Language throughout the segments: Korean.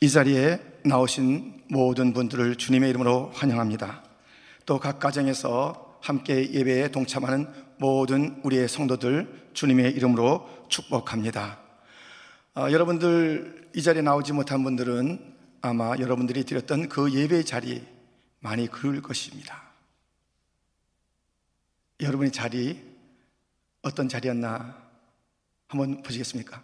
이 자리에 나오신 모든 분들을 주님의 이름으로 환영합니다. 또 각 가정에서 함께 예배에 동참하는 모든 우리의 성도들 주님의 이름으로 축복합니다. 어, 여러분들 이 자리에 나오지 못한 분들은 아마 여러분들이 드렸던 그 예배 자리 많이 그리울 것입니다. 여러분의 자리 어떤 자리였나 한번 보시겠습니까?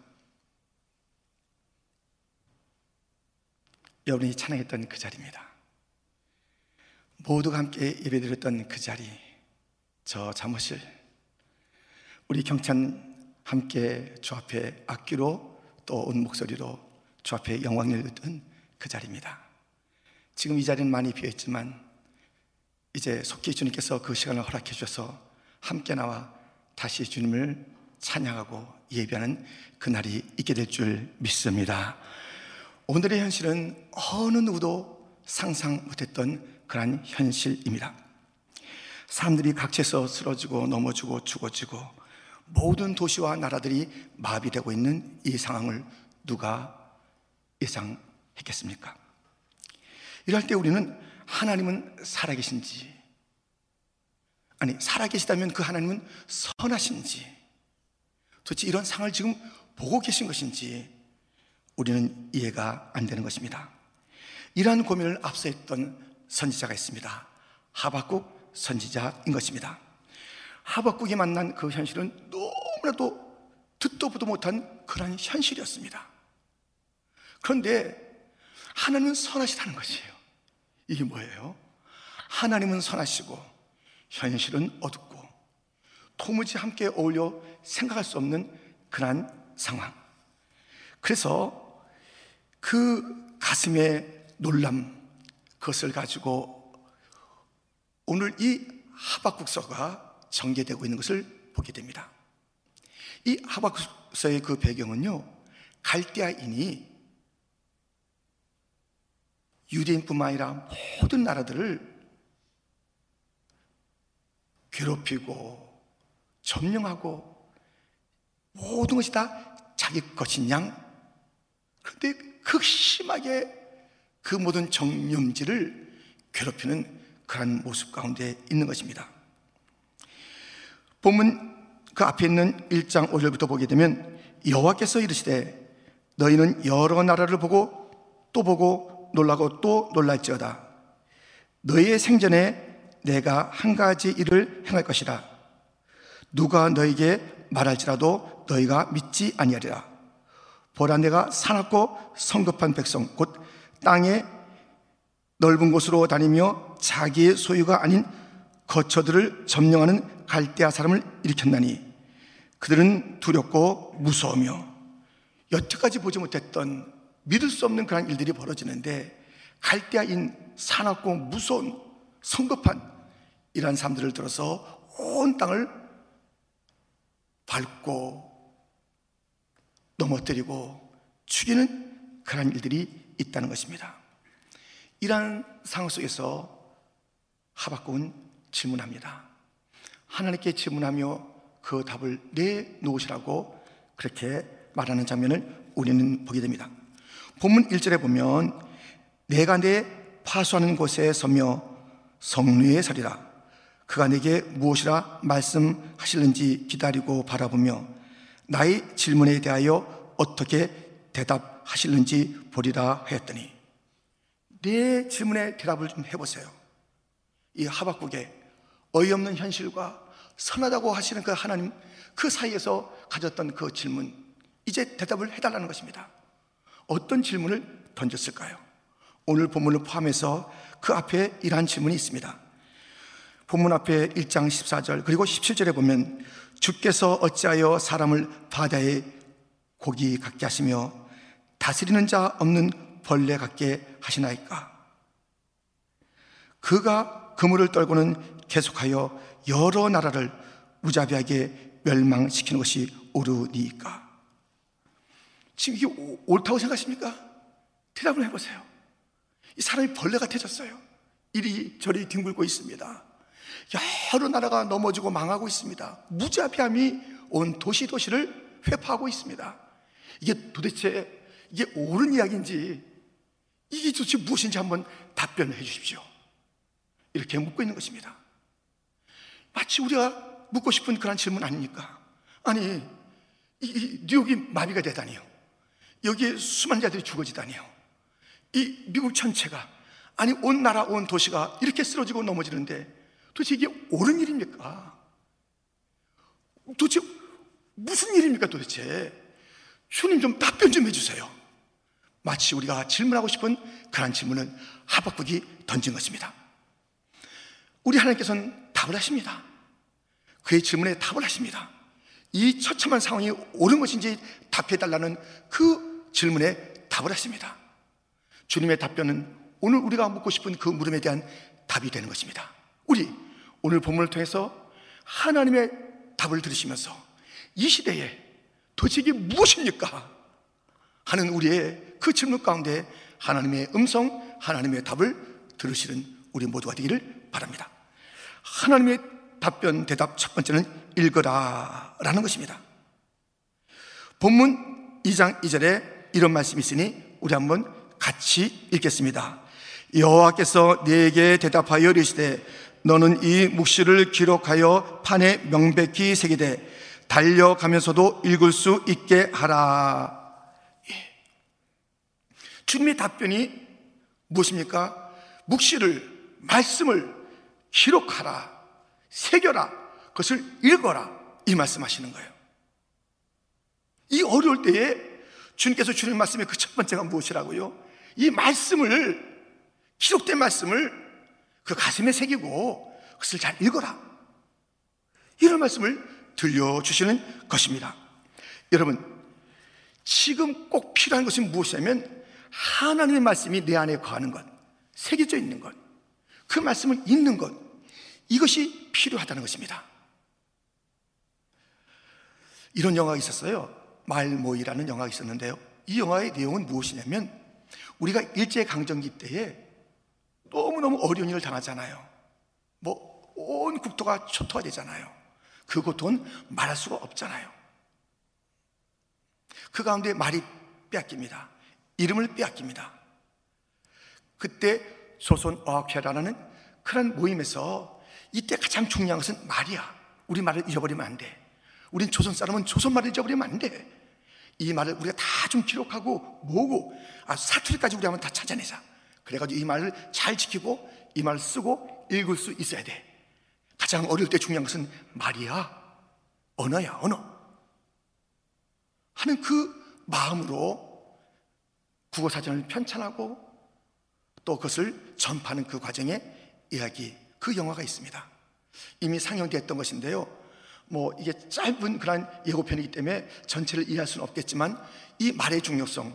여러분이 찬양했던 그 자리입니다. 모두가 함께 예배드렸던 그 자리, 저 사무실, 우리 경찬 함께 주 앞에 악기로 또 온 목소리로 주 앞에 영광을 듣던 그 자리입니다. 지금 이 자리는 많이 비어있지만 이제 속히 주님께서 그 시간을 허락해 주셔서 함께 나와 다시 주님을 찬양하고 예배하는 그날이 있게 될 줄 믿습니다. 오늘의 현실은 어느 누구도 상상 못했던 그러한 현실입니다. 사람들이 각지에서 쓰러지고 넘어지고 죽어지고 모든 도시와 나라들이 마비되고 있는 이 상황을 누가 예상했겠습니까? 이럴 때 우리는 하나님은 살아계신지, 아니, 살아계시다면 그 하나님은 선하신지, 도대체 이런 상을 지금 보고 계신 것인지 우리는 이해가 안 되는 것입니다. 이러한 고민을 앞서 했던 선지자가 있습니다. 하박국 선지자인 것입니다. 하박국이 만난 그 현실은 너무나도 듣도 보도 못한 그런 현실이었습니다. 그런데 하나님은 선하시다는 것이에요. 이게 뭐예요? 하나님은 선하시고 현실은 어둡고 도무지 함께 어울려 생각할 수 없는 그러한 상황. 그래서 그 가슴의 놀람, 그것을 가지고 오늘 이 하박국서가 전개되고 있는 것을 보게 됩니다. 이 하박국서의 그 배경은요, 갈대아인이 유대인뿐만 아니라 모든 나라들을 괴롭히고 점령하고 모든 것이 다 자기 것인 양. 그런데 극심하게 그 모든 정념지를 괴롭히는 그러한 모습 가운데 있는 것입니다. 본문 그 앞에 있는 1장 5절부터 보게 되면 여호와께서 이르시되 너희는 여러 나라를 보고 또 보고 놀라고 또 놀랄지어다. 너희의 생전에 내가 한 가지 일을 행할 것이라. 누가 너에게 말할지라도 너희가 믿지 아니하리라. 보라 내가 사납고 성급한 백성 곧 땅의 넓은 곳으로 다니며 자기의 소유가 아닌 거처들을 점령하는 갈대아 사람을 일으켰나니 그들은 두렵고 무서우며 여태까지 보지 못했던 믿을 수 없는 그런 일들이 벌어지는데 갈대아인 사납고 무서운 성급한 이러한 사람들을 들어서 온 땅을 밟고 넘어뜨리고 죽이는 그런 일들이 있다는 것입니다. 이러한 상황 속에서 하박국은 질문합니다. 하나님께 질문하며 그 답을 내놓으시라고 그렇게 말하는 장면을 우리는 보게 됩니다. 본문 1절에 보면 내가 내 파수하는 곳에 서며 성류에 서리라 그가 내게 무엇이라 말씀하실는지 기다리고 바라보며 나의 질문에 대하여 어떻게 대답하실는지 보리라 하였더니 내 질문에 대답을 좀 해보세요. 이 하박국의 어이없는 현실과 선하다고 하시는 그 하나님 그 사이에서 가졌던 그 질문 이제 대답을 해달라는 것입니다. 어떤 질문을 던졌을까요? 오늘 본문을 포함해서 그 앞에 이러한 질문이 있습니다. 본문 앞에 1장 14절 그리고 17절에 보면 주께서 어찌하여 사람을 바다에 고기 같게 하시며 다스리는 자 없는 벌레 같게 하시나이까? 그가 그물을 떨고는 계속하여 여러 나라를 무자비하게 멸망시키는 것이 옳으니까? 지금 이게 옳다고 생각하십니까? 대답을 해보세요. 이 사람이 벌레 같아졌어요. 이리저리 뒹굴고 있습니다 여러 나라가 넘어지고 망하고 있습니다. 무자비함이 온 도시 도시를 회파하고 있습니다. 이게 도대체 이게 옳은 이야기인지 이게 도대체 무엇인지 한번 답변을 해 주십시오. 이렇게 묻고 있는 것입니다. 마치 우리가 묻고 싶은 그런 질문 아닙니까? 아니, 이, 이 뉴욕이 마비가 되다니요. 여기에 수많은 자들이 죽어지다니요. 이 미국 전체가, 아니, 온 나라, 온 도시가 이렇게 쓰러지고 넘어지는데 도대체 이게 옳은 일입니까? 도대체 무슨 일입니까 도대체? 주님 좀 답변 좀 해주세요. 마치 우리가 질문하고 싶은 그런 질문은 하박국이 던진 것입니다. 우리 하나님께서는 답을 하십니다. 그의 질문에 답을 하십니다. 이 처참한 상황이 옳은 것인지 답해달라는 그 질문에 답을 하십니다. 주님의 답변은 오늘 우리가 묻고 싶은 그 물음에 대한 답이 되는 것입니다. 우리 오늘 본문을 통해서 하나님의 답을 들으시면서 이 시대에 도대체 이게 무엇입니까? 하는 우리의 그 질문 가운데 하나님의 음성, 하나님의 답을 들으시는 우리 모두가 되기를 바랍니다. 하나님의 답변, 대답 첫 번째는 읽어라 라는 것입니다. 본문 2장 2절에 이런 말씀이 있으니 우리 한번 같이 읽겠습니다. 여호와께서 네게 대답하여 이르시되 너는 이 묵시를 기록하여 판에 명백히 새기되 달려가면서도 읽을 수 있게 하라. 예. 주님의 답변이 무엇입니까? 묵시를 말씀을 기록하라, 새겨라, 그것을 읽어라 이 말씀하시는 거예요. 이 어려울 때에 주님께서 주는 말씀의 그 첫 번째가 무엇이라고요? 이 말씀을 기록된 말씀을 그 가슴에 새기고 그것을 잘 읽어라. 이런 말씀을 들려주시는 것입니다. 여러분, 지금 꼭 필요한 것은 무엇이냐면 하나님의 말씀이 내 안에 거하는 것, 새겨져 있는 것, 그 말씀을 읽는 것, 이것이 필요하다는 것입니다. 이런 영화가 있었어요. 말모이라는 영화가 있었는데요. 이 영화의 내용은 무엇이냐면 우리가 일제강점기 때에 너무너무 어려운 일을 당하잖아요. 뭐 온 국토가 초토화되잖아요. 그 고통은 말할 수가 없잖아요. 그 가운데 말이 빼앗깁니다. 이름을 빼앗깁니다. 그때 조선 어학회라는 그런 모임에서 이때 가장 중요한 것은 말이야. 우리 말을 잃어버리면 안 돼. 우린 조선 사람은 조선 말을 잊어버리면 안 돼. 이 말을 우리가 다 좀 기록하고 모으고 아, 사투리까지 우리 한번 다 찾아내자. 그래가지고 이 말을 잘 지키고 이 말을 쓰고 읽을 수 있어야 돼. 가장 어릴 때 중요한 것은 말이야. 언어야, 언어. 하는 그 마음으로 국어사전을 편찬하고 또 그것을 전파하는 그 과정에 이야기, 그 영화가 있습니다. 이미 상영됐던 것인데요. 뭐 이게 짧은 그런 예고편이기 때문에 전체를 이해할 수는 없겠지만 이 말의 중요성,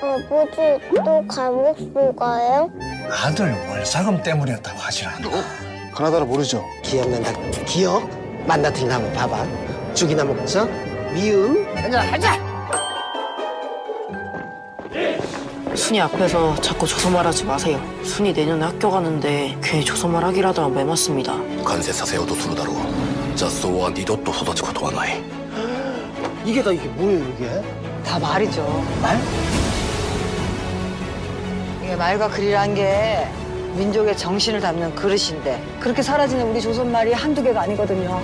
아버지 또 감옥 속가요? 아들 월사금 때문이었다고 하질 않나. 가나다라 모르죠? 기억난다. 기억? 만나들이 한번 봐봐. 죽이나 먹자. 미음. 순이 앞에서 자꾸 조소말 하지 마세요. 순이 내년에 학교 가는데 괜히 조소말 하기라도 하면 매 맞습니다. 完成させようとするだろう雑草は二度と育つことはない 이게 다 이게 뭐예요 이게? 다 말이죠. 말? 이게 말과 글이란 게 민족의 정신을 담는 그릇인데 그렇게 사라지는 우리 조선 말이 한두 개가 아니거든요.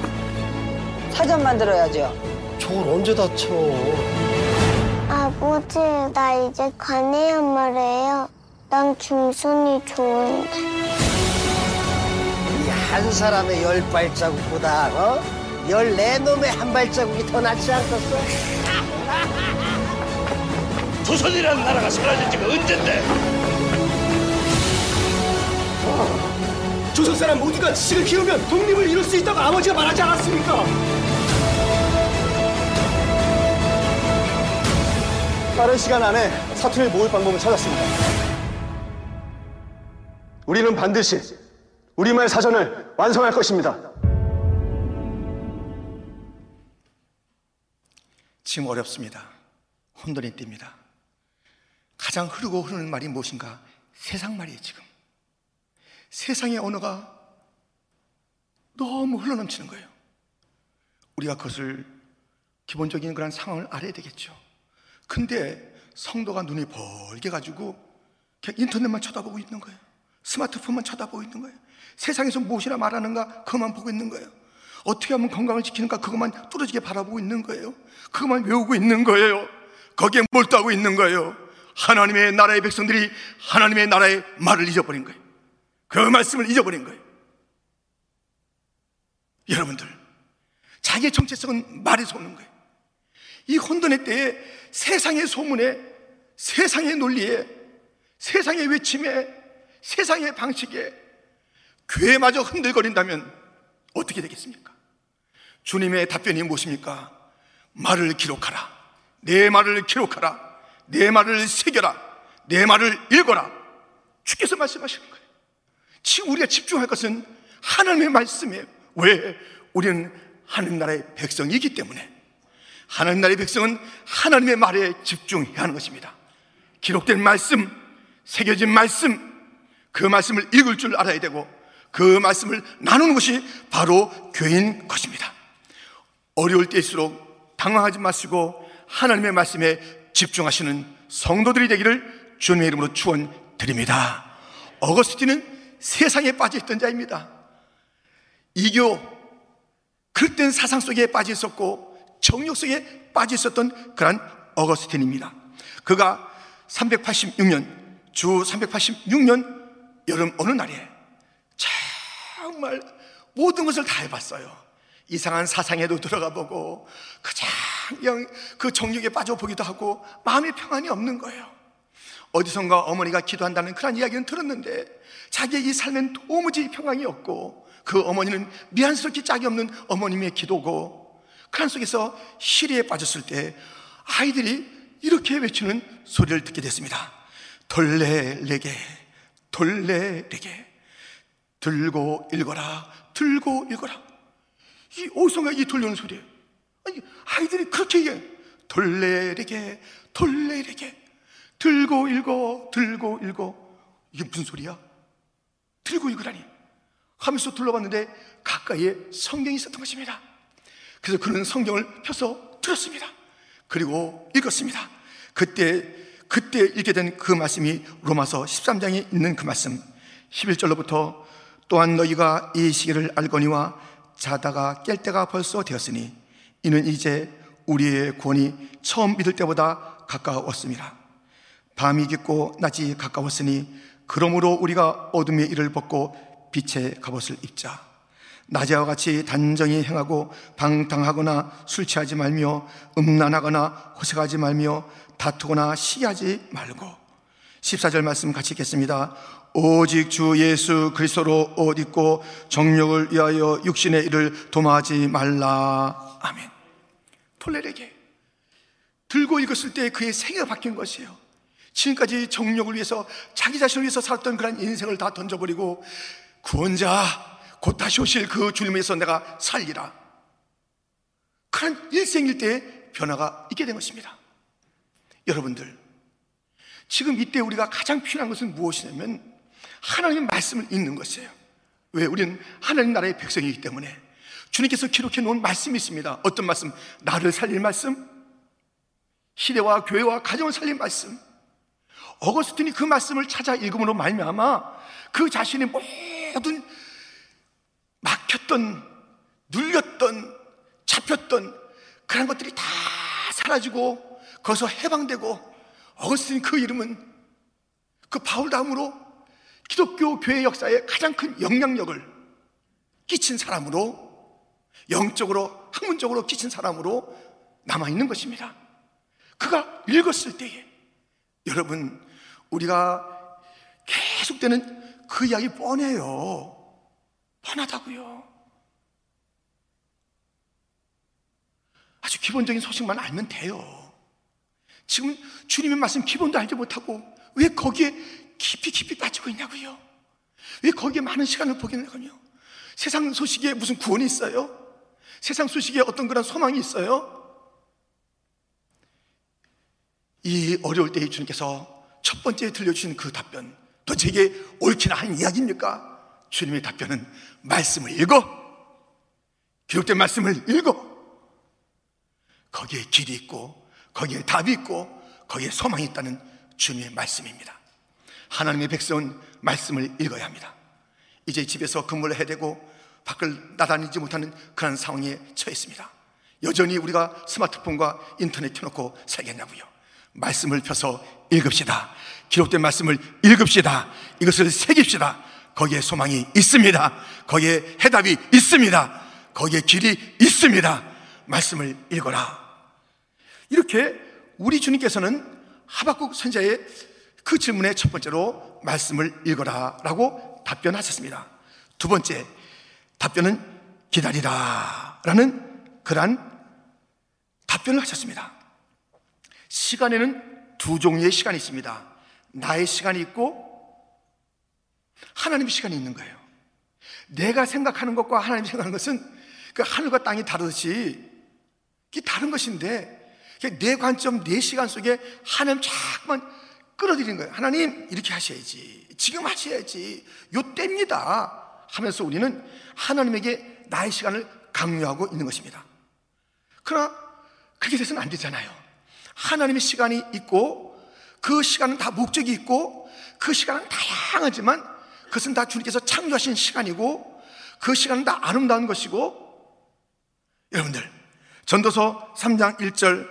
사전 만들어야죠. 저걸 언제 다쳐? 아버지 나 이제 관해야 말해요. 난 김순이 좋은데. 이 한 사람의 열 발자국보다 어? 열네 놈의 한 발자국이 더 낫지 않겠어? 조선이라는 나라가 사라진 지가 언젠데? 조선 사람 모두가 지식을 키우면 독립을 이룰 수 있다고 아버지가 말하지 않았습니까? 빠른 시간 안에 사투리를 모을 방법을 찾았습니다. 우리는 반드시 우리말 사전을 완성할 것입니다. 지금 어렵습니다. 혼돈이 띱니다. 가장 흐르고 흐르는 말이 무엇인가? 세상 말이에요, 지금. 세상의 언어가 너무 흘러넘치는 거예요. 우리가 그것을 기본적인 그런 상황을 알아야 되겠죠. 근데 성도가 눈이 벌게 가지고 그냥 인터넷만 쳐다보고 있는 거예요. 스마트폰만 쳐다보고 있는 거예요. 세상에서 무엇이나 말하는가 그것만 보고 있는 거예요. 어떻게 하면 건강을 지키는가 그것만 뚫어지게 바라보고 있는 거예요. 그것만 외우고 있는 거예요. 거기에 몰두하고 있는 거예요. 하나님의 나라의 백성들이 하나님의 나라의 말을 잊어버린 거예요. 그 말씀을 잊어버린 거예요. 여러분들, 자기의 정체성은 말에서 오는 거예요. 이 혼돈의 때에 세상의 소문에, 세상의 논리에, 세상의 외침에, 세상의 방식에 교회마저 흔들거린다면 어떻게 되겠습니까? 주님의 답변이 무엇입니까? 말을 기록하라. 내 말을 기록하라. 내 말을 새겨라. 내 말을 읽어라. 주께서 말씀하시는 거예요. 우리가 집중할 것은 하나님의 말씀이에요. 왜? 우리는 하나님 나라의 백성이기 때문에. 하나님 나라의 백성은 하나님의 말에 집중해야 하는 것입니다. 기록된 말씀, 새겨진 말씀, 그 말씀을 읽을 줄 알아야 되고 그 말씀을 나누는 것이 바로 교인 것입니다. 어려울 때일수록 당황하지 마시고 하나님의 말씀에 집중하시는 성도들이 되기를 주님의 이름으로 축원드립니다. 어거스틴은 세상에 빠져 있던 자입니다. 이교 그릇된 사상 속에 빠져 있었고 정욕 속에 빠져 있었던 그런 어거스틴입니다. 그가 386년 주 386년 여름 어느 날에 정말 모든 것을 다 해봤어요. 이상한 사상에도 들어가 보고 그냥 그 정욕에 빠져 보기도 하고 마음의 평안이 없는 거예요. 어디선가 어머니가 기도한다는 그런 이야기는 들었는데 자기의 이 삶엔 도무지 평안이 없고 그 어머니는 미안스럽게 짝이 없는 어머님의 기도고 그런 속에서 시리에 빠졌을 때 아이들이 이렇게 외치는 소리를 듣게 됐습니다. 돌레레게 돌레레게. 들고 읽어라 들고 읽어라. 이 어디선가 이 들려오는 소리예요. 아니 아이들이 그렇게 얘기해 돌레레게 돌레레게 들고 읽어 들고 읽어. 이게 무슨 소리야? 들고 읽으라니. 하면서 둘러봤는데 가까이에 성경이 있었던 것입니다. 그래서 그는 성경을 펴서 들었습니다. 그리고 읽었습니다. 그때 그때 읽게 된 그 말씀이 로마서 13장에 있는 그 말씀. 11절로부터 또한 너희가 이 시기를 알거니와 자다가 깰 때가 벌써 되었으니 이는 이제 우리의 구원이 처음 믿을 때보다 가까웠습니다. 밤이 깊고 낮이 가까웠으니 그러므로 우리가 어둠의 일을 벗고 빛의 갑옷을 입자. 낮에와 같이 단정히 행하고 방탕하거나 술 취하지 말며 음란하거나 호색하지 말며 다투거나 시기하지 말고 14절 말씀 같이 읽겠습니다. 오직 주 예수 그리스도로 옷 입고 정력을 위하여 육신의 일을 도마하지 말라. 아멘. 톨레에게 들고 읽었을 때 그의 생애가 바뀐 것이에요. 지금까지 정력을 위해서 자기 자신을 위해서 살았던 그런 인생을 다 던져버리고 구원자 곧 다시 오실 그 주님을 위해서 내가 살리라. 그런 일생일 때 변화가 있게 된 것입니다. 여러분들, 지금 이때 우리가 가장 필요한 것은 무엇이냐면 하나님 말씀을 읽는 것이에요. 왜? 우리는 하나님 나라의 백성이기 때문에 주님께서 기록해 놓은 말씀이 있습니다. 어떤 말씀? 나를 살릴 말씀? 시대와 교회와 가정을 살릴 말씀? 어거스틴이 그 말씀을 찾아 읽음으로 말미암아 그 자신의 모든 막혔던 눌렸던 잡혔던 그런 것들이 다 사라지고 거기서 해방되고 어거스틴 그 이름은 그 바울 다음으로 기독교 교회 역사에 가장 큰 영향력을 끼친 사람으로 영적으로 학문적으로 끼친 사람으로 남아 있는 것입니다. 그가 읽었을 때에 여러분 우리가 계속되는 그 이야기 뻔해요. 뻔하다고요. 아주 기본적인 소식만 알면 돼요. 지금 주님의 말씀 기본도 알지 못하고 왜 거기에 깊이 깊이 빠지고 있냐고요. 왜 거기에 많은 시간을 보겠냐고요? 세상 소식에 무슨 구원이 있어요? 세상 소식에 어떤 그런 소망이 있어요? 이 어려울 때에 주님께서 첫 번째 들려주신 그 답변, 또 제게 옳기나 한 이야기입니까? 주님의 답변은 말씀을 읽어. 기록된 말씀을 읽어. 거기에 길이 있고, 거기에 답이 있고, 거기에 소망이 있다는 주님의 말씀입니다. 하나님의 백성은 말씀을 읽어야 합니다. 이제 집에서 근무를 해야 되고 밖을 나다니지 못하는 그런 상황에 처했습니다. 여전히 우리가 스마트폰과 인터넷 켜놓고 살겠냐고요. 말씀을 펴서 읽읍시다. 기록된 말씀을 읽읍시다. 이것을 새깁시다. 거기에 소망이 있습니다. 거기에 해답이 있습니다. 거기에 길이 있습니다. 말씀을 읽어라. 이렇게 우리 주님께서는 하박국 선자의 그 질문의 첫 번째로 말씀을 읽어라 라고 답변하셨습니다. 두 번째, 답변은 기다리라 라는 그러한 답변을 하셨습니다. 시간에는 두 종류의 시간이 있습니다. 나의 시간이 있고 하나님의 시간이 있는 거예요. 내가 생각하는 것과 하나님이 생각하는 것은 그 하늘과 땅이 다르듯이 이게 다른 것인데 내 관점, 내 시간 속에 하나님 자꾸만 끌어들이는 거예요. 하나님 이렇게 하셔야지. 지금 하셔야지. 요 때입니다. 하면서 우리는 하나님에게 나의 시간을 강요하고 있는 것입니다. 그러나 그렇게 돼서는 안 되잖아요. 하나님의 시간이 있고 그 시간은 다 목적이 있고 그 시간은 다양하지만 그것은 다 주님께서 창조하신 시간이고 그 시간은 다 아름다운 것이고 여러분들 전도서 3장 1절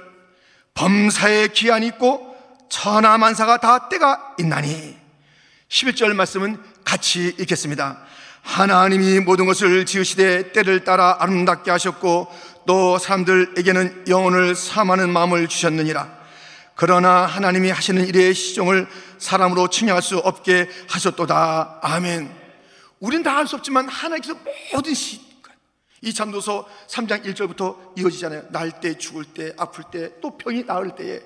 범사의 기한이 있고 천하만사가 다 때가 있나니. 11절 말씀은 같이 읽겠습니다. 하나님이 모든 것을 지으시되 때를 따라 아름답게 하셨고 또 사람들에게는 영혼을 삼하는 마음을 주셨느니라 그러나 하나님이 하시는 일의 시종을 사람으로 측량할 수 없게 하셨도다 아멘 우린 다알수 없지만 하나님께서 모든 시, 이 잠도서 3장 1절부터 이어지잖아요. 날 때, 죽을 때, 아플 때, 또 병이 나을 때에,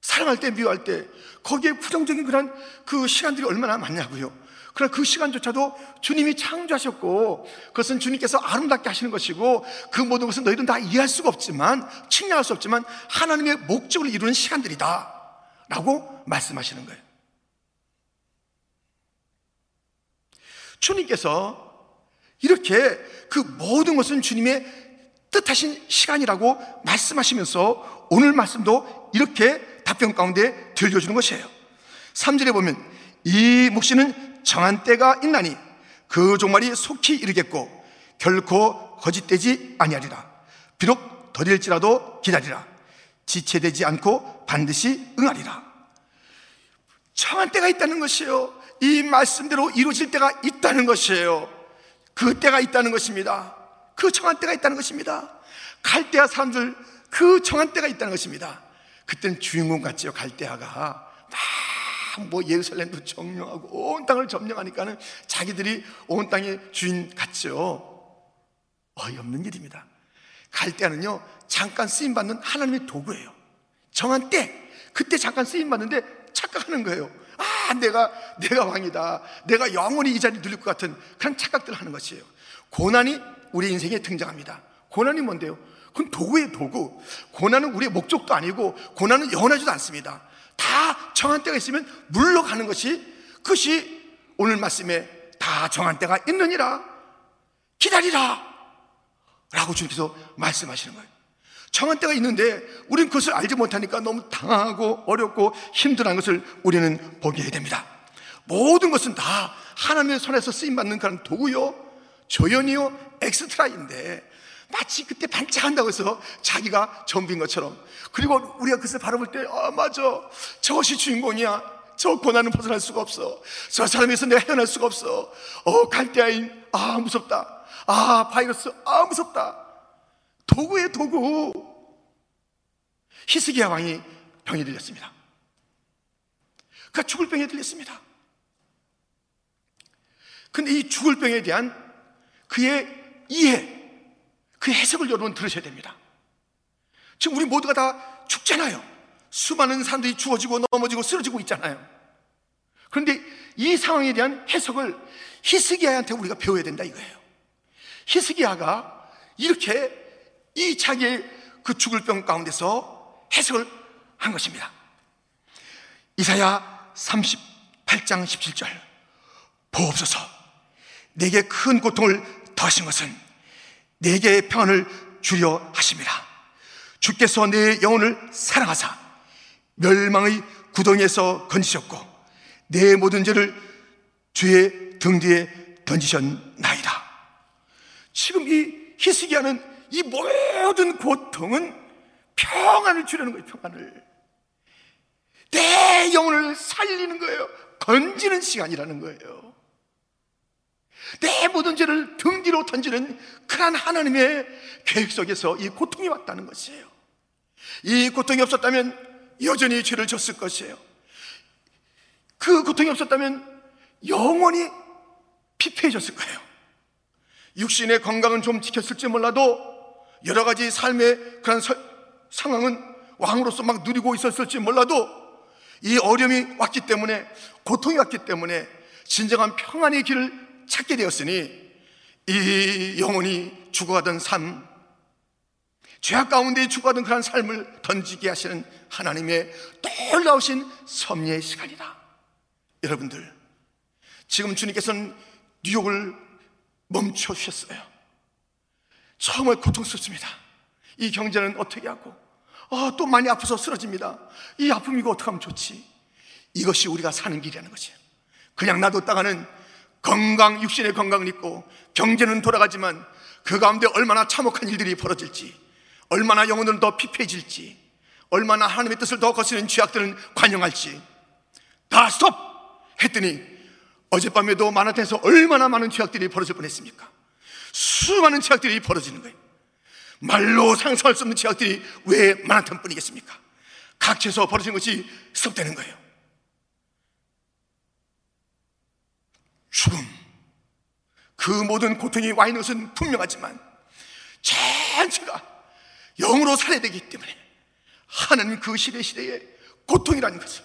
사랑할 때, 미워할 때, 거기에 부정적인 그런 그 시간들이 얼마나 많냐고요. 그러나 그 시간조차도 주님이 창조하셨고, 그것은 주님께서 아름답게 하시는 것이고, 그 모든 것은 너희들은 다 이해할 수가 없지만, 측량할 수 없지만, 하나님의 목적을 이루는 시간들이다. 라고 말씀하시는 거예요. 주님께서 이렇게 그 모든 것은 주님의 뜻하신 시간이라고 말씀하시면서 오늘 말씀도 이렇게 답변 가운데 들려주는 것이에요. 3절에 보면 이 묵시는 정한 때가 있나니 그 종말이 속히 이르겠고 결코 거짓되지 아니하리라. 비록 더딜지라도 기다리라. 지체되지 않고 반드시 응하리라. 정한 때가 있다는 것이에요. 이 말씀대로 이루어질 때가 있다는 것이에요. 그 때가 있다는 것입니다. 그 정한 때가 있다는 것입니다. 갈대아 사람들 그 정한 때가 있다는 것입니다. 그때는 주인공 같지요, 갈대아가. 막 뭐 예루살렘도 점령하고 온 땅을 점령하니까는 자기들이 온 땅의 주인 같죠. 어이없는 일입니다. 갈대아는요, 잠깐 쓰임받는 하나님의 도구예요. 정한 때, 그때 잠깐 쓰임받는데 착각하는 거예요. 아, 내가, 내가 왕이다. 내가 영원히 이 자리에 누릴 것 같은 그런 착각들을 하는 것이에요. 고난이 우리 인생에 등장합니다. 고난이 뭔데요? 그건 도구의 도구. 고난은 우리의 목적도 아니고, 고난은 영원하지도 않습니다. 다 정한 때가 있으면 물러가는 것이, 그것이 오늘 말씀에 다 정한 때가 있느니라. 기다리라. 라고 주님께서 말씀하시는 거예요. 정한 때가 있는데 우리는 그것을 알지 못하니까 너무 당하고 어렵고 힘들한 것을 우리는 보게 됩니다. 모든 것은 다 하나님의 손에서 쓰임 받는 그런 도구요, 조연이요, 엑스트라인데 마치 그때 반짝한다고 해서 자기가 전부인 것처럼 그리고 우리가 그것을 바라볼 때, 아, 맞아. 저것이 주인공이야. 저 고난은 벗어날 수가 없어. 저 사람에서 내가 헤어날 수가 없어. 어, 갈대아인, 아, 무섭다. 아, 바이러스, 아, 무섭다. 도구의 도구. 히스기야 왕이 병이 들렸습니다. 그가 죽을 병에 들렸습니다. 근데 이 죽을 병에 대한 그의 이해, 그 해석을 여러분 들으셔야 됩니다. 지금 우리 모두가 다 죽잖아요. 수많은 사람들이 죽어지고 넘어지고 쓰러지고 있잖아요. 그런데 이 상황에 대한 해석을 히스기야한테 우리가 배워야 된다 이거예요. 히스기야가 이렇게 이 자기의 그 죽을 병 가운데서 해석을 한 것입니다. 이사야 38장 17절 보옵소서 내게 큰 고통을 더하신 것은 내게 평안을 주려 하심이라 주께서 내 영혼을 사랑하사 멸망의 구덩이에서 건지셨고 내 모든 죄를 주의 등 뒤에 던지셨나이다. 지금 이 히스기야는 이 모든 고통은 평안을 주려는 거예요 평안을. 내 영혼을 살리는 거예요. 건지는 시간이라는 거예요 내 모든 죄를 등 뒤로 던지는 그한 하나님의 계획 속에서 이 고통이 왔다는 것이에요. 이 고통이 없었다면 여전히 죄를 졌을 것이에요. 그 고통이 없었다면 영원히 피폐해졌을 거예요. 육신의 건강은 좀 지켰을지 몰라도 여러 가지 삶의 그런 서, 상황은 왕으로서 막 누리고 있었을지 몰라도 이 어려움이 왔기 때문에 고통이 왔기 때문에 진정한 평안의 길을 찾게 되었으니 이 영혼이 죽어가던 삶, 죄악 가운데 죽어가던 그런 삶을 던지게 하시는 하나님의 놀라우신 섭리의 시간이다. 여러분들, 지금 주님께서는 뉴욕을 멈춰 주셨어요. 정말 고통스럽습니다. 이 경제는 어떻게 하고, 아, 또 많이 아파서 쓰러집니다. 이 아픔 이거 어떻게 하면 좋지? 이것이 우리가 사는 길이라는 것이에요. 그냥 놔뒀다가는 건강, 육신의 건강은 있고 경제는 돌아가지만 그 가운데 얼마나 참혹한 일들이 벌어질지, 얼마나 영혼은 더 피폐해질지, 얼마나 하나님의 뜻을 더 거스는 죄악들은 관영할지 다 스톱! 했더니 어젯밤에도 마나텐에서 얼마나 많은 죄악들이 벌어질 뻔했습니까? 수많은 죄악들이 벌어지는 거예요. 말로 상상할 수 없는 죄악들이 왜 마나텐 뿐이겠습니까? 각지에서 벌어진 것이 스톱되는 거예요. 죽음, 그 모든 고통이 와 있는 것은 분명하지만 전체가 영으로 살아야 되기 때문에 하는 그 시대 시대에 고통이라는 것은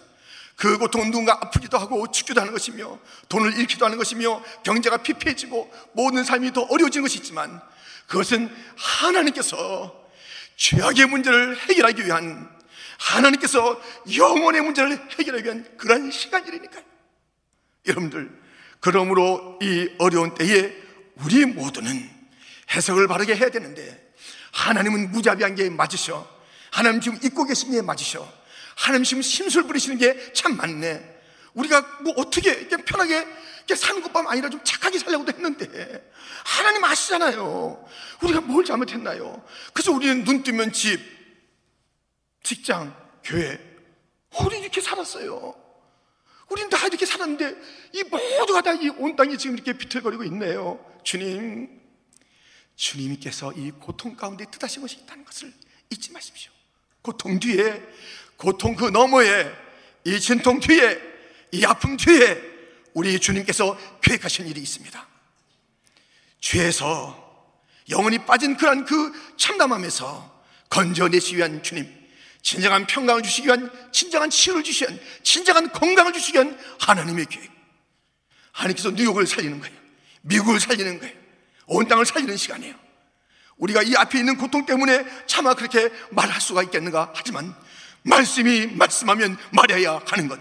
그 고통은 누군가 아프기도 하고 죽기도 하는 것이며 돈을 잃기도 하는 것이며 경제가 피폐해지고 모든 삶이 더 어려워진 것이 있지만 그것은 하나님께서 죄악의 문제를 해결하기 위한 하나님께서 영혼의 문제를 해결하기 위한 그런 시간이니까요. 여러분들 그러므로 이 어려운 때에 우리 모두는 해석을 바르게 해야 되는데 하나님은 무자비한 게 맞으셔. 하나님 지금 잊고 계신 게 맞으셔. 하나님 지금 심술 부리시는 게참 맞네. 우리가 뭐 어떻게 이렇게 편하게 이렇게 사는 것뿐만 아니라 좀 착하게 살려고도 했는데 하나님 아시잖아요. 우리가 뭘 잘못했나요? 그래서 우리는 눈 뜨면 집, 직장, 교회, 우리 이렇게 살았어요. 우린 다 이렇게 살았는데 이 모두가 다 이 온 땅이 지금 이렇게 비틀거리고 있네요. 주님, 주님께서 이 고통 가운데 뜻하신 것이 있다는 것을 잊지 마십시오. 고통 뒤에, 고통 그 너머에, 이 진통 뒤에, 이 아픔 뒤에 우리 주님께서 계획하신 일이 있습니다. 죄에서 영원히 빠진 그런 그 참담함에서 건져내시 위한 주님, 진정한 평강을 주시기 위한 진정한 치유를 주시기 위한 진정한 건강을 주시기 위한 하나님의 계획. 하나님께서 뉴욕을 살리는 거예요. 미국을 살리는 거예요. 온 땅을 살리는 시간이에요. 우리가 이 앞에 있는 고통 때문에 차마 그렇게 말할 수가 있겠는가? 하지만 말씀이 말씀하면 말해야 하는 것.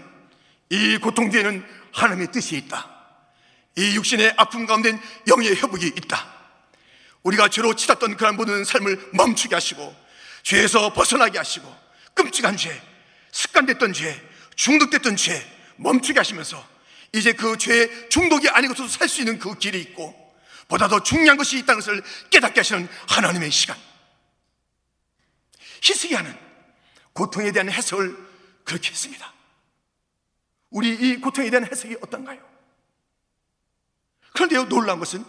이 고통 뒤에는 하나님의 뜻이 있다. 이 육신의 아픔 가운데 영의 회복이 있다. 우리가 죄로 치닫던 그런 모든 삶을 멈추게 하시고 죄에서 벗어나게 하시고 끔찍한 죄, 습관됐던 죄, 중독됐던 죄 멈추게 하시면서 이제 그 죄의 중독이 아니고서도 살 수 있는 그 길이 있고 보다 더 중요한 것이 있다는 것을 깨닫게 하시는 하나님의 시간. 히스기야는 고통에 대한 해석을 그렇게 했습니다. 우리 이 고통에 대한 해석이 어떤가요? 그런데요, 놀라운 것은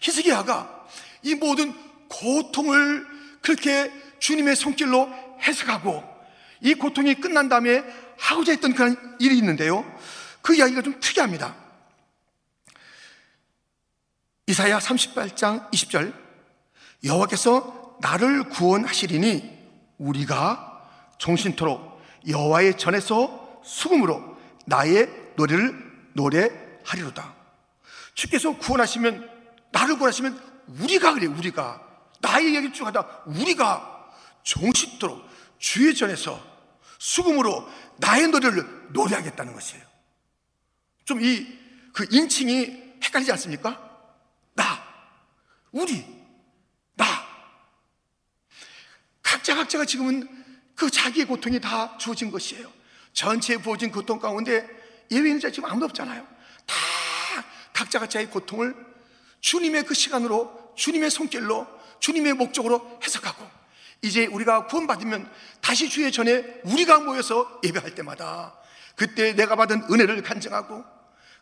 히스기야가 이 모든 고통을 그렇게 주님의 손길로 해석하고 이 고통이 끝난 다음에 하고자 했던 그런 일이 있는데요. 그 이야기가 좀 특이합니다. 이사야 38장 20절 여호와께서 나를 구원하시리니 우리가 종신토록 여호와의 전에서 수금으로 나의 노래를 노래하리로다. 주께서 구원하시면 나를 구원하시면 우리가 그래 우리가 나의 얘기 중 하다 우리가 정식도록 주의 전에서 수금으로 나의 노래를 노래하겠다는 것이에요. 좀 이 그 인칭이 헷갈리지 않습니까? 나, 우리, 나. 각자 각자가 지금은 그 자기의 고통이 다 주어진 것이에요. 전체에 부어진 고통 가운데 예외인 자 지금 아무도 없잖아요. 다 각자 각자의 고통을 주님의 그 시간으로 주님의 손길로 주님의 목적으로 해석하고 이제 우리가 구원받으면 다시 주의 전에 우리가 모여서 예배할 때마다 그때 내가 받은 은혜를 간증하고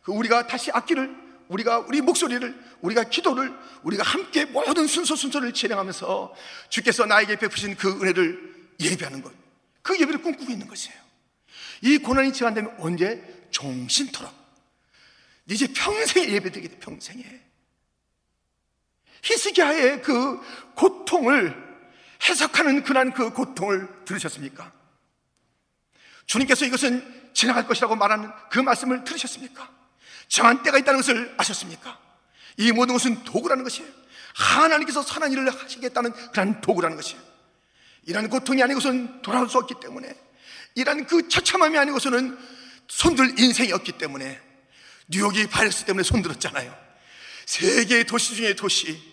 그 우리가 다시 악기를 우리가 우리 목소리를 우리가 기도를 우리가 함께 모든 순서 순서를 진행하면서 주께서 나에게 베푸신 그 은혜를 예배하는 것. 그 예배를 꿈꾸고 있는 것이에요. 이 고난이 지난다면 언제 종신토록 이제 평생에 예배드리게 돼 평생에 히스기야의 그 고통을 해석하는 그난 그 고통을 들으셨습니까? 주님께서 이것은 지나갈 것이라고 말하는 그 말씀을 들으셨습니까? 정한 때가 있다는 것을 아셨습니까? 이 모든 것은 도구라는 것이에요. 하나님께서 선한 일을 하시겠다는 그런 도구라는 것이에요. 이런 고통이 아니고서는 돌아올 수 없기 때문에 이런 그 처참함이 아니고서는 손들 인생이 없기 때문에 뉴욕이 바이러스 때문에 손들었잖아요. 세계의 도시 중의 도시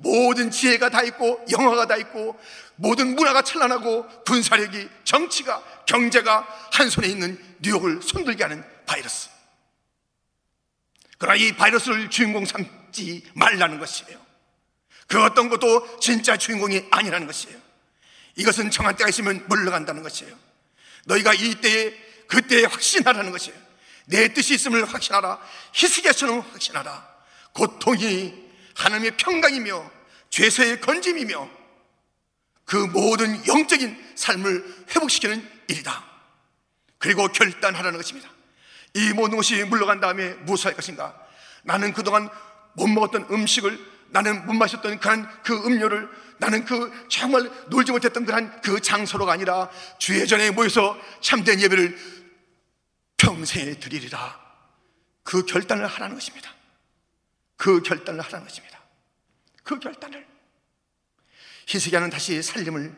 모든 지혜가 다 있고 영화가 다 있고 모든 문화가 찬란하고 군사력이 정치가 경제가 한 손에 있는 뉴욕을 손들게 하는 바이러스. 그러나 이 바이러스를 주인공 삼지 말라는 것이에요. 그 어떤 것도 진짜 주인공이 아니라는 것이에요. 이것은 정한 때가 있으면 물러간다는 것이에요. 너희가 이때에 그때에 확신하라는 것이에요. 내 뜻이 있음을 확신하라. 희스기야처럼 확신하라. 고통이 하나님의 평강이며 죄서의 건짐이며 그 모든 영적인 삶을 회복시키는 일이다. 그리고 결단하라는 것입니다. 이 모든 것이 물러간 다음에 무엇을 할 것인가? 나는 그동안 못 먹었던 음식을 나는 못 마셨던 그런 그 음료를 나는 그 정말 놀지 못했던 그런 그 장소로가 아니라 주의 전에 모여서 참된 예배를 평생에 드리리라. 그 결단을 하라는 것입니다. 그 결단을 하라는 것입니다. 그 결단을. 희석이하는 다시 살림을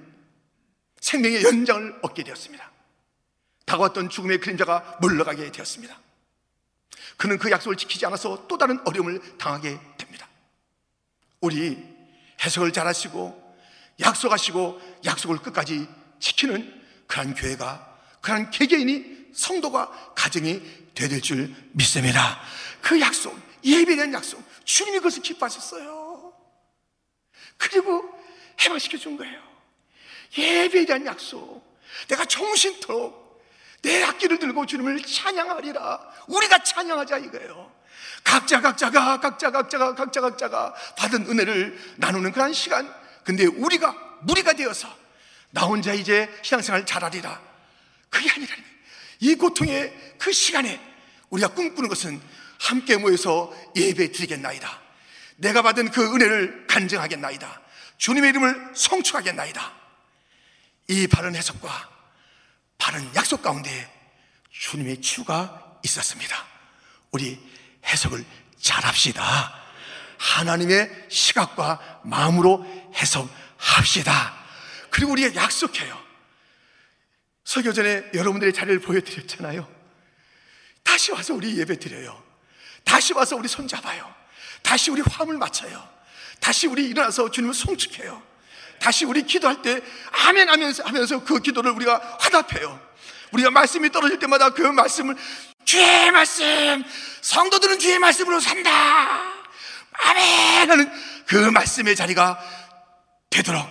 생명의 연장을 얻게 되었습니다. 다가왔던 죽음의 그림자가 물러가게 되었습니다. 그는 그 약속을 지키지 않아서 또 다른 어려움을 당하게 됩니다. 우리 해석을 잘 하시고 약속하시고 약속을 끝까지 지키는 그런 교회가 그런 개개인이 성도가 가정이 되될 줄 믿습니다. 그 약속, 대한 약속, 주님이 그것을 기뻐하셨어요. 그리고 해방시켜 준 거예요. 예배에 대한 약속. 내가 정신토록 내 악기를 들고 주님을 찬양하리라. 우리가 찬양하자 이거예요. 각자 각자가 각자 각자가 각자 각자가 받은 은혜를 나누는 그런 시간. 근데 우리가 무리가 되어서 나 혼자 이제 신앙생활 잘하리라. 그게 거예요. 이 고통의 그 시간에 우리가 꿈꾸는 것은 함께 모여서 예배 드리겠나이다. 내가 받은 그 은혜를 간증하겠나이다. 주님의 이름을 성축하겠나이다. 이 바른 해석과 바른 약속 가운데 주님의 치유가 있었습니다. 우리 해석을 잘 합시다. 하나님의 시각과 마음으로 해석합시다. 그리고 우리가 약속해요. 설교 전에 여러분들의 자리를 보여드렸잖아요. 다시 와서 우리 예배 드려요. 다시 와서 우리 손잡아요. 다시 우리 화음을 맞춰요. 다시 우리 일어나서 주님을 송축해요. 다시 우리 기도할 때 아멘 하면서 하면서 그 기도를 우리가 화답해요. 우리가 말씀이 떨어질 때마다 그 말씀을 주의 말씀, 성도들은 주의 말씀으로 산다. 아멘 하는 그 말씀의 자리가 되도록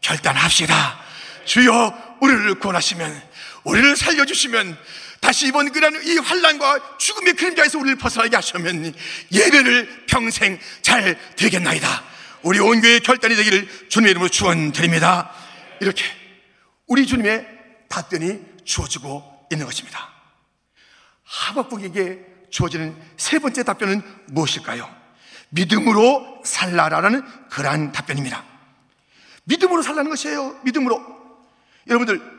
결단합시다. 주여 우리를 구원하시면 우리를 살려주시면 다시 이번 그런 이 환란과 죽음의 그림자에서 우리를 벗어나게 하시면 예배를 평생 잘 드리겠나이다. 우리 온 교회의 결단이 되기를 주님의 이름으로 축원드립니다. 이렇게 우리 주님의 답변이 주어지고 있는 것입니다. 하박국에게 주어지는 세 번째 답변은 무엇일까요? 믿음으로 살라라는 그러한 답변입니다. 믿음으로 살라는 것이에요. 믿음으로. 여러분들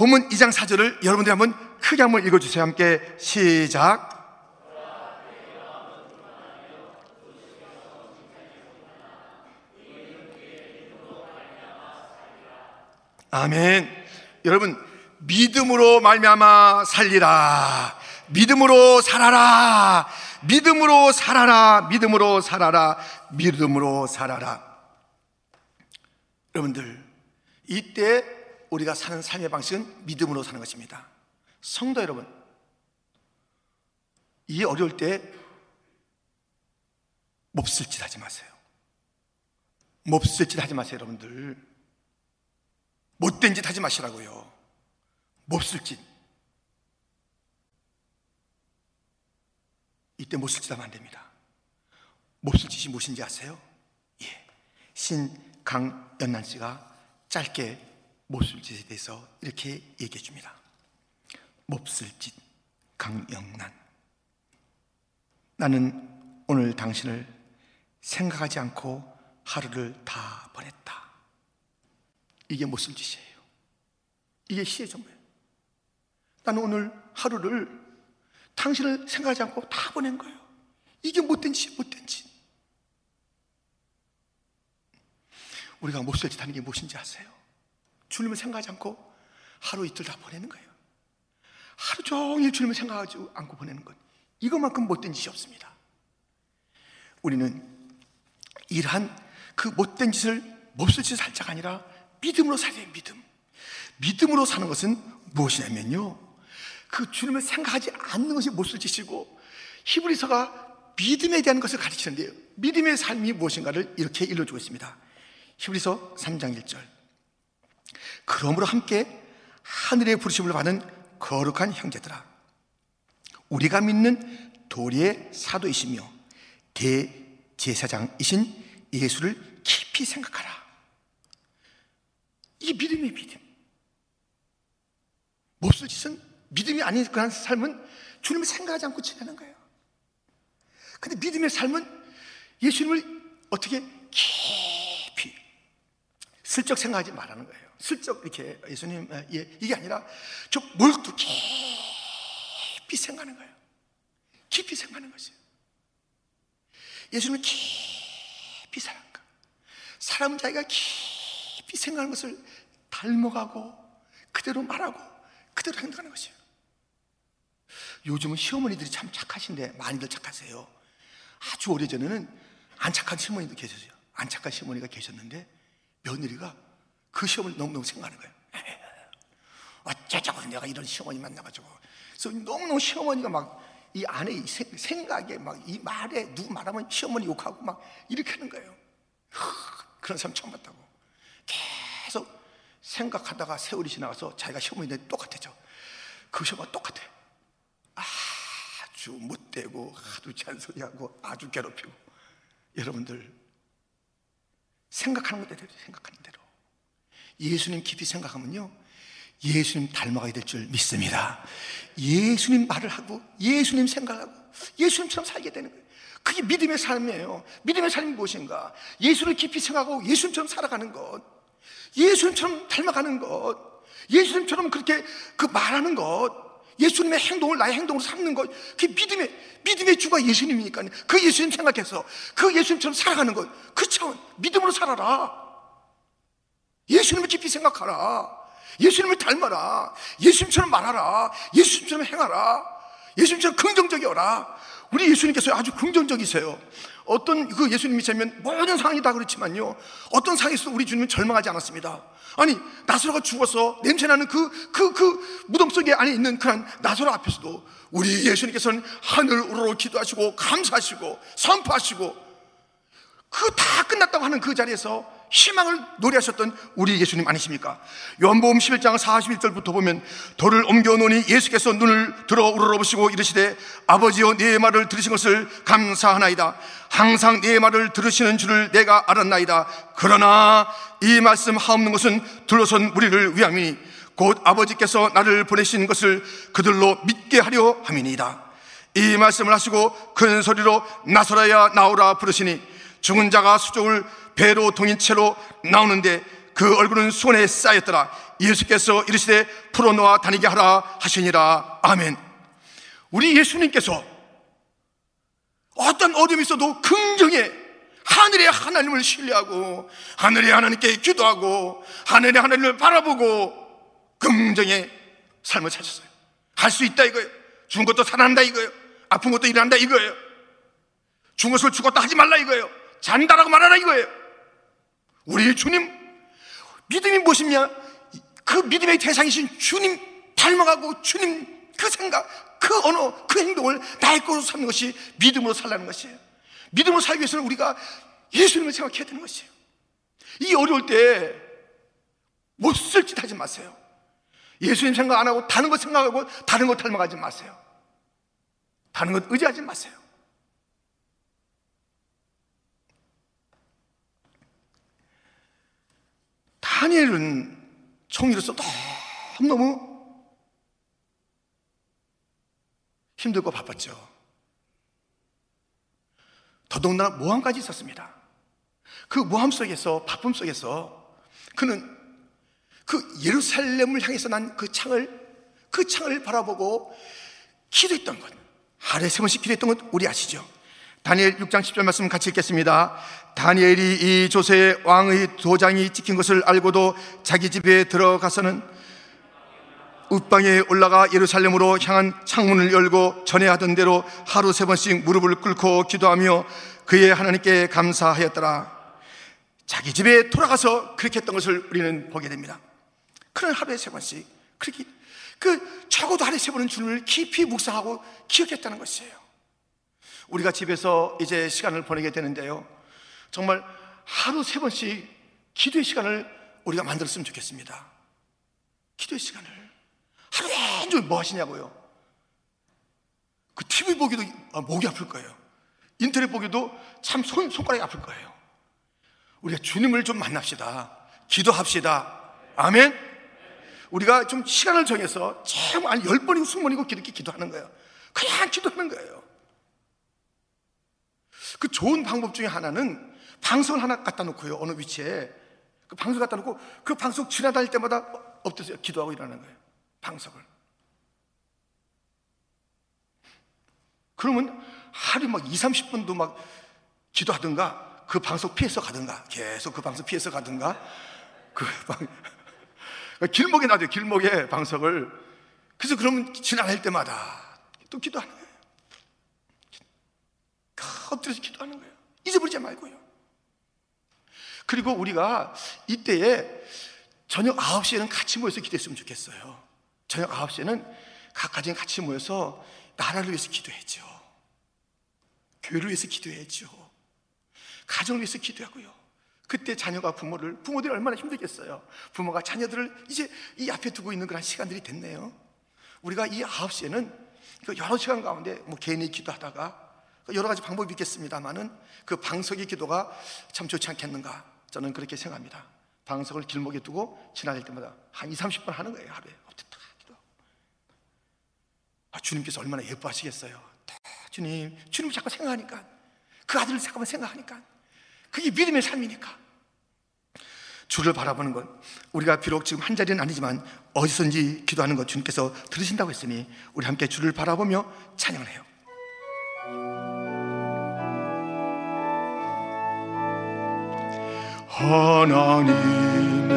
본문 2장 4절을 여러분들이 한번 크게 한번 읽어주세요. 함께 시작. 아멘. 여러분 믿음으로 말미암아 살리라. 믿음으로 살아라. 믿음으로 살아라. 믿음으로 살아라. 믿음으로 살아라. 여러분들 이때 우리가 사는 삶의 방식은 믿음으로 사는 것입니다. 성도 여러분, 이 어려울 때 몹쓸 짓 하지 마세요. 몹쓸 짓 하지 마세요, 여러분들. 못된 짓 하지 마시라고요. 몹쓸 짓. 이때 몹쓸 짓 하면 안 됩니다. 몹쓸 짓이 무엇인지 아세요? 예. 신 강연란 씨가 짧게 몹쓸 짓에 대해서 이렇게 얘기해 줍니다. 몹쓸 짓, 강영란. 나는 오늘 당신을 생각하지 않고 하루를 다 보냈다. 이게 몹쓸 짓이에요. 이게 시의 전부예요. 나는 오늘 하루를 당신을 생각하지 않고 다 보낸 거예요. 이게 못된 짓이 못된 짓. 우리가 몹쓸 짓 하는 게 무엇인지 아세요? 주님을 생각하지 않고 하루 이틀 다 보내는 거예요. 하루 종일 주님을 생각하지 않고 보내는 것. 이것만큼 못된 짓이 없습니다. 우리는 이러한 그 못된 짓을 몹쓸 할 자가 아니라 믿음으로 살아야 믿음. 믿음으로 사는 것은 무엇이냐면요. 그 주님을 생각하지 않는 것이 몹쓸 짓이고 히브리서가 믿음에 대한 것을 가르치는데요. 믿음의 삶이 무엇인가를 이렇게 일러주고 있습니다. 히브리서 3장 1절. 그러므로 함께 하늘의 부르심을 받은 거룩한 형제들아. 우리가 믿는 도리의 사도이시며 대제사장이신 예수를 깊이 생각하라. 이 믿음의 믿음. 몹쓸 짓은 믿음이 아닌 그런 삶은 주님을 생각하지 않고 지내는 거예요. 근데 믿음의 삶은 예수님을 어떻게 깊이 슬쩍 생각하지 말라는 거예요. 슬쩍 이렇게 예수님 예, 이게 아니라 저 몰두 깊이 생각하는 거예요. 깊이 생각하는 것이에요. 예수님을 깊이 사랑가. 사람 자기가 깊이 생각하는 것을 닮아가고 그대로 말하고 그대로 행동하는 것이에요. 요즘은 시어머니들이 참 착하신데 많이들 착하세요. 아주 오래전에는 안 착한 시어머니도 계셨어요. 안 착한 시어머니가 계셨는데 며느리가 그 시어머니 너무너무 생각하는 거예요. 어쩌자고 내가 이런 시어머니 만나가지고. 그래서 너무너무 시어머니가 막 이 안에 이 생각에 막 이 말에 누구 말하면 시어머니 욕하고 막 이렇게 하는 거예요. 그런 사람 처음 봤다고. 계속 생각하다가 세월이 지나가서 자기가 시어머니한테 똑같아져. 그 시어머니 똑같아. 아주 못되고 아주 잔소리하고 아주 괴롭히고 여러분들 생각하는 것대로 생각하는 대로 예수님 깊이 생각하면요 예수님 닮아가야 될 줄 믿습니다. 예수님 말을 하고 예수님 생각하고 예수님처럼 살게 되는 거예요. 그게 믿음의 삶이에요. 믿음의 삶이 무엇인가? 예수를 깊이 생각하고 예수님처럼 살아가는 것 예수님처럼 닮아가는 것 예수님처럼 그렇게 그 말하는 것 예수님의 행동을 나의 행동으로 삼는 것, 그 믿음의, 믿음의 주가 예수님이니까 그 예수님 생각해서 그 예수님처럼 살아가는 것, 그 차원, 믿음으로 살아라. 예수님을 깊이 생각하라. 예수님을 닮아라. 예수님처럼 말하라. 예수님처럼 행하라. 예수님처럼 긍정적이어라. 우리 예수님께서 아주 긍정적이세요. 어떤 그 예수님이 되면 모든 상황이 다 그렇지만요. 어떤 상황에서 우리 주님은 절망하지 않았습니다. 아니 나사로가 죽어서 냄새나는 그 그 그 무덤 속에 안에 있는 그런 나사로 앞에서도 우리 예수님께서는 하늘 우러러 기도하시고 감사하시고 선포하시고 그 다 끝났다고 하는 그 자리에서 희망을 노래하셨던 우리 예수님 아니십니까? 요한복음 11장 41절부터 보면 돌을 옮겨 놓으니 예수께서 눈을 들어 우러러보시고 이르시되 아버지여 네 말을 들으신 것을 감사하나이다. 항상 네 말을 들으시는 줄을 내가 알았나이다. 그러나 이 말씀 하옵는 것은 둘러선 우리를 위함이니 곧 아버지께서 나를 보내신 것을 그들로 믿게 하려 함이니이다. 이 말씀을 하시고 큰 소리로 나서라야 나오라 부르시니 죽은 자가 수족을 배로 동인 채로 나오는데 그 얼굴은 손에 쌓였더라 예수께서 이르시되 풀어놓아 다니게 하라 하시니라 아멘 우리 예수님께서 어떤 어려움이 있어도 긍정에 하늘의 하나님을 신뢰하고 하늘의 하나님께 기도하고 하늘의 하나님을 바라보고 긍정의 삶을 찾았어요. 할 수 있다 이거예요. 죽은 것도 살아난다 이거예요. 아픈 것도 일어난다 이거예요. 죽은 것을 죽었다 하지 말라 이거예요. 잔다라고 말하라 이거예요. 우리 주님 믿음이 무엇이냐? 그 믿음의 대상이신 주님 닮아가고 주님 그 생각, 그 언어, 그 행동을 나의 것으로 삼는 것이 믿음으로 살라는 것이에요. 믿음으로 살기 위해서는 우리가 예수님을 생각해야 되는 것이에요. 이 어려울 때 못 쓸 짓 하지 마세요. 예수님 생각 안 하고 다른 것 생각하고 다른 것 닮아가지 마세요. 다른 것 의지하지 마세요. 다니엘은 총리로서 너무너무 힘들고 바빴죠. 더더군다나 모함까지 있었습니다. 그 모함 속에서, 바쁨 속에서 그는 그 예루살렘을 향해서 난 그 창을, 그 창을 바라보고 기도했던 것. 하루에 세 번씩 기도했던 것 우리 아시죠? 다니엘 6장 10절 말씀 같이 읽겠습니다. 다니엘이 이 조세 왕의 도장이 찍힌 것을 알고도 자기 집에 들어가서는 읍방에 올라가 예루살렘으로 향한 창문을 열고 전에 하던 대로 하루 세 번씩 무릎을 꿇고 기도하며 그의 하나님께 감사하였더라. 자기 집에 돌아가서 그렇게 했던 것을 우리는 보게 됩니다. 그런 하루에 세 번씩 그렇게 그 적어도 하루에 세 번은 주님을 깊이 묵상하고 기억했다는 것이에요. 우리가 집에서 이제 시간을 보내게 되는데요. 정말 하루 세 번씩 기도의 시간을 우리가 만들었으면 좋겠습니다. 기도의 시간을. 하루 종일 뭐 하시냐고요? 그 TV 보기도 아, 목이 아플 거예요. 인터넷 보기도 참 손, 손가락이 아플 거예요. 우리가 주님을 좀 만납시다. 기도합시다. 아멘? 우리가 좀 시간을 정해서 참한 10번이고 20번이고 그렇게 기도하는 거예요. 그냥 기도하는 거예요. 그 좋은 방법 중에 하나는 방송을 하나 갖다 놓고요. 어느 위치에. 그 방송 갖다 놓고 그 방송 지나다닐 때마다 엎드려 기도하고 일하는 거예요. 방석을. 그러면 하루에 막 2, 30분도 막 기도하든가 그 방석 피해서 가든가 계속 그 방석 피해서 가든가 그 방, 길목에 놔둬요. 길목에 방석을. 그래서 그러면 지나갈 때마다 또 기도하는. 엎드려서 기도하는 거예요. 잊어버리지 말고요. 그리고 우리가 이때에 저녁 9시에는 같이 모여서 기도했으면 좋겠어요. 저녁 9시에는 각 가정이 같이 모여서 나라를 위해서 기도했죠. 교회를 위해서 기도했죠. 가정을 위해서 기도하고요. 그때 자녀가 부모를, 부모들이 얼마나 힘들겠어요. 부모가 자녀들을 이제 이 앞에 두고 있는 그런 시간들이 됐네요. 우리가 이 9시에는 그 여러 시간 가운데 뭐 개인이 기도하다가 여러 가지 방법이 있겠습니다만은 그 방석의 기도가 참 좋지 않겠는가 저는 그렇게 생각합니다. 방석을 길목에 두고 지나갈 때마다 한 2, 30분 하는 거예요 하루에 엎드다 기도. 아, 주님께서 얼마나 예뻐하시겠어요. 주님, 주님 자꾸 생각하니까 그 아들을 잠깐만 생각하니까 그게 믿음의 삶이니까 주를 바라보는 것 우리가 비록 지금 한 자리는 아니지만 어디선지 기도하는 것 주님께서 들으신다고 했으니 우리 함께 주를 바라보며 찬양을 해요. 하나님의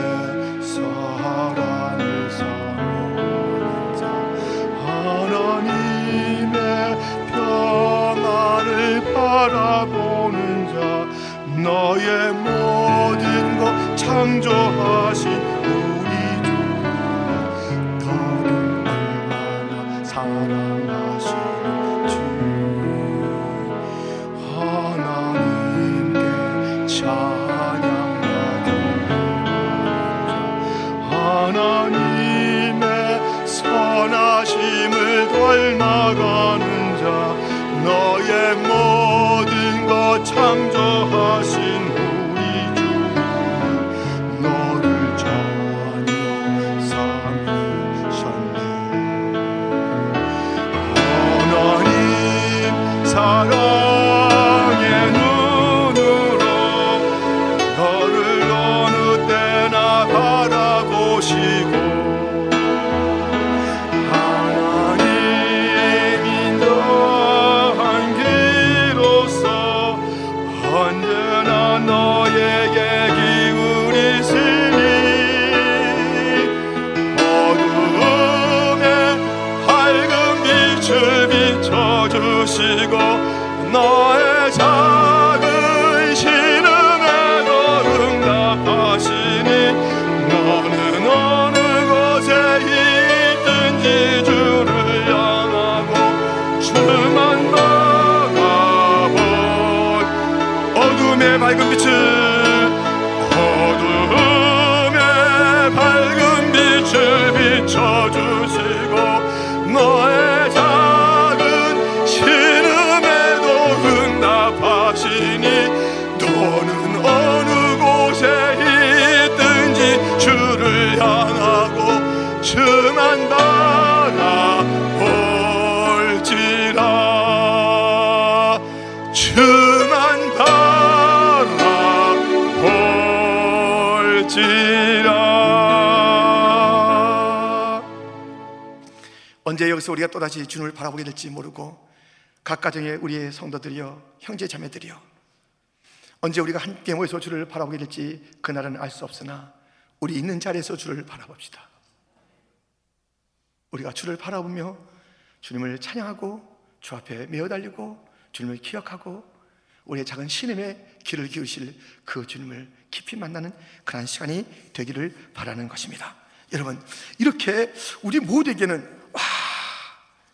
사랑을 사모하는 자. 하나님의 평안을 바라보는 자 너의 모든 것 창조하신 모 너 여기서 우리가 또다시 주님을 바라보게 될지 모르고 각 가정에 우리의 성도들이여 형제 자매들이여 언제 우리가 함께 모여서 주를 바라보게 될지 그날은 알 수 없으나 우리 있는 자리에서 주를 바라봅시다 우리가 주를 바라보며 주님을 찬양하고 주 앞에 메어 달리고 주님을 기억하고 우리의 작은 신임에 귀를 기우실 그 주님을 깊이 만나는 그런 시간이 되기를 바라는 것입니다. 여러분, 이렇게 우리 모두에게는 와,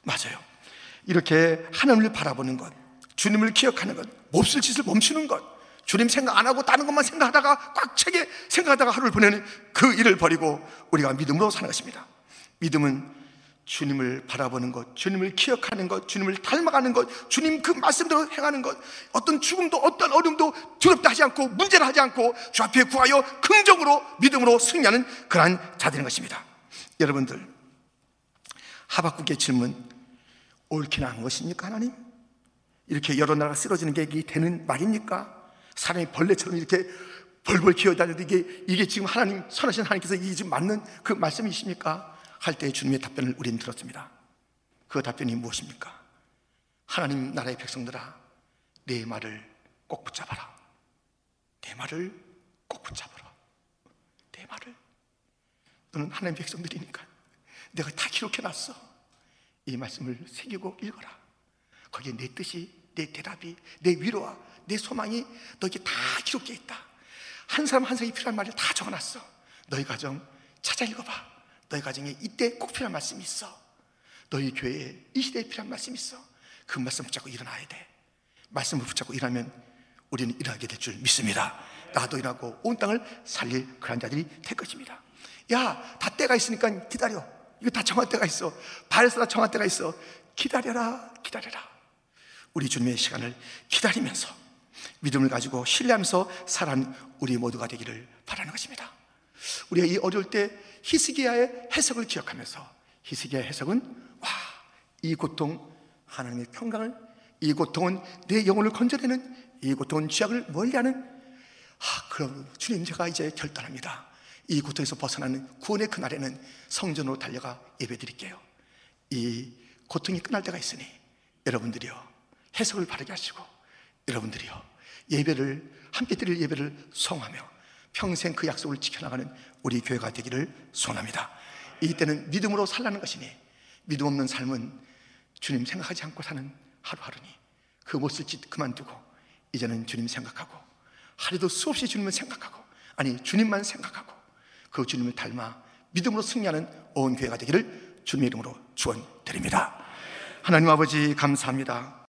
맞아요. 이렇게 하나님을 바라보는 것, 주님을 기억하는 것, 몹쓸 짓을 멈추는 것, 주님 생각 안 하고 다른 것만 생각하다가 꽉 차게 생각하다가 하루를 보내는 그 일을 버리고 우리가 믿음으로 사는 것입니다. 믿음은 주님을 바라보는 것, 주님을 기억하는 것, 주님을 닮아가는 것, 주님 그 말씀대로 행하는 것, 어떤 죽음도 어떤 어려움도 두렵다 하지 않고 문제를 하지 않고 주 앞에 구하여 긍정으로 믿음으로 승리하는 그러한 자들인 것입니다. 여러분들 하박국의 질문 옳기나 한 것입니까 하나님? 이렇게 여러 나라가 쓰러지는 게 되는 말입니까? 사람이 벌레처럼 이렇게 벌벌 기어다녀도 이게 이게 지금 하나님 선하신 하나님께서 이게 지금 맞는 그 말씀이십니까? 할 때 주님의 답변을 우리는 들었습니다. 그 답변이 무엇입니까? 하나님 나라의 백성들아, 내 말을 꼭 붙잡아라. 내 말을 꼭 붙잡아라. 내 말을. 너는 하나님 백성들이니까 내가 다 기록해놨어. 이 말씀을 새기고 읽어라. 거기에 내 뜻이, 내 대답이, 내 위로와 내 소망이 너에게 다 기록되어 있다. 한 사람 한 사람이 필요한 말을 다 적어놨어. 너희 가정 찾아 읽어봐. 너희 가정에 이때 꼭 필요한 말씀이 있어. 너희 교회에 이 시대에 필요한 말씀이 있어. 그 말씀 붙잡고 일어나야 돼. 말씀을 붙잡고 일하면 우리는 일어나게 될 줄 믿습니다. 나도 일하고 온 땅을 살릴 그런 자들이 될 것입니다. 야, 다 때가 있으니까 기다려. 이거 다 정할 때가 있어. 발에서 다 정할 때가 있어. 기다려라, 기다려라. 우리 주님의 시간을 기다리면서 믿음을 가지고 신뢰하면서 살아가는 우리 모두가 되기를 바라는 것입니다. 우리가 이 어려울 때 히스기야의 해석을 기억하면서 히스기야의 해석은 와, 이 고통 하나님의 평강을 이 고통은 내 영혼을 건져내는 이 고통은 죄악을 멀리하는 아, 그럼 주님 제가 이제 결단합니다. 이 고통에서 벗어나는 구원의 그날에는 성전으로 달려가 예배 드릴게요. 이 고통이 끝날 때가 있으니 여러분들이요 해석을 바르게 하시고 여러분들이요 예배를 함께 드릴 예배를 성하며 평생 그 약속을 지켜나가는 우리 교회가 되기를 소원합니다. 이때는 믿음으로 살라는 것이니 믿음 없는 삶은 주님 생각하지 않고 사는 하루하루니 그 못쓸 짓 그만두고 이제는 주님 생각하고 하루도 수없이 주님을 생각하고 아니 주님만 생각하고 그 주님을 닮아 믿음으로 승리하는 온 교회가 되기를 주님의 이름으로 축원드립니다. 하나님 아버지 감사합니다.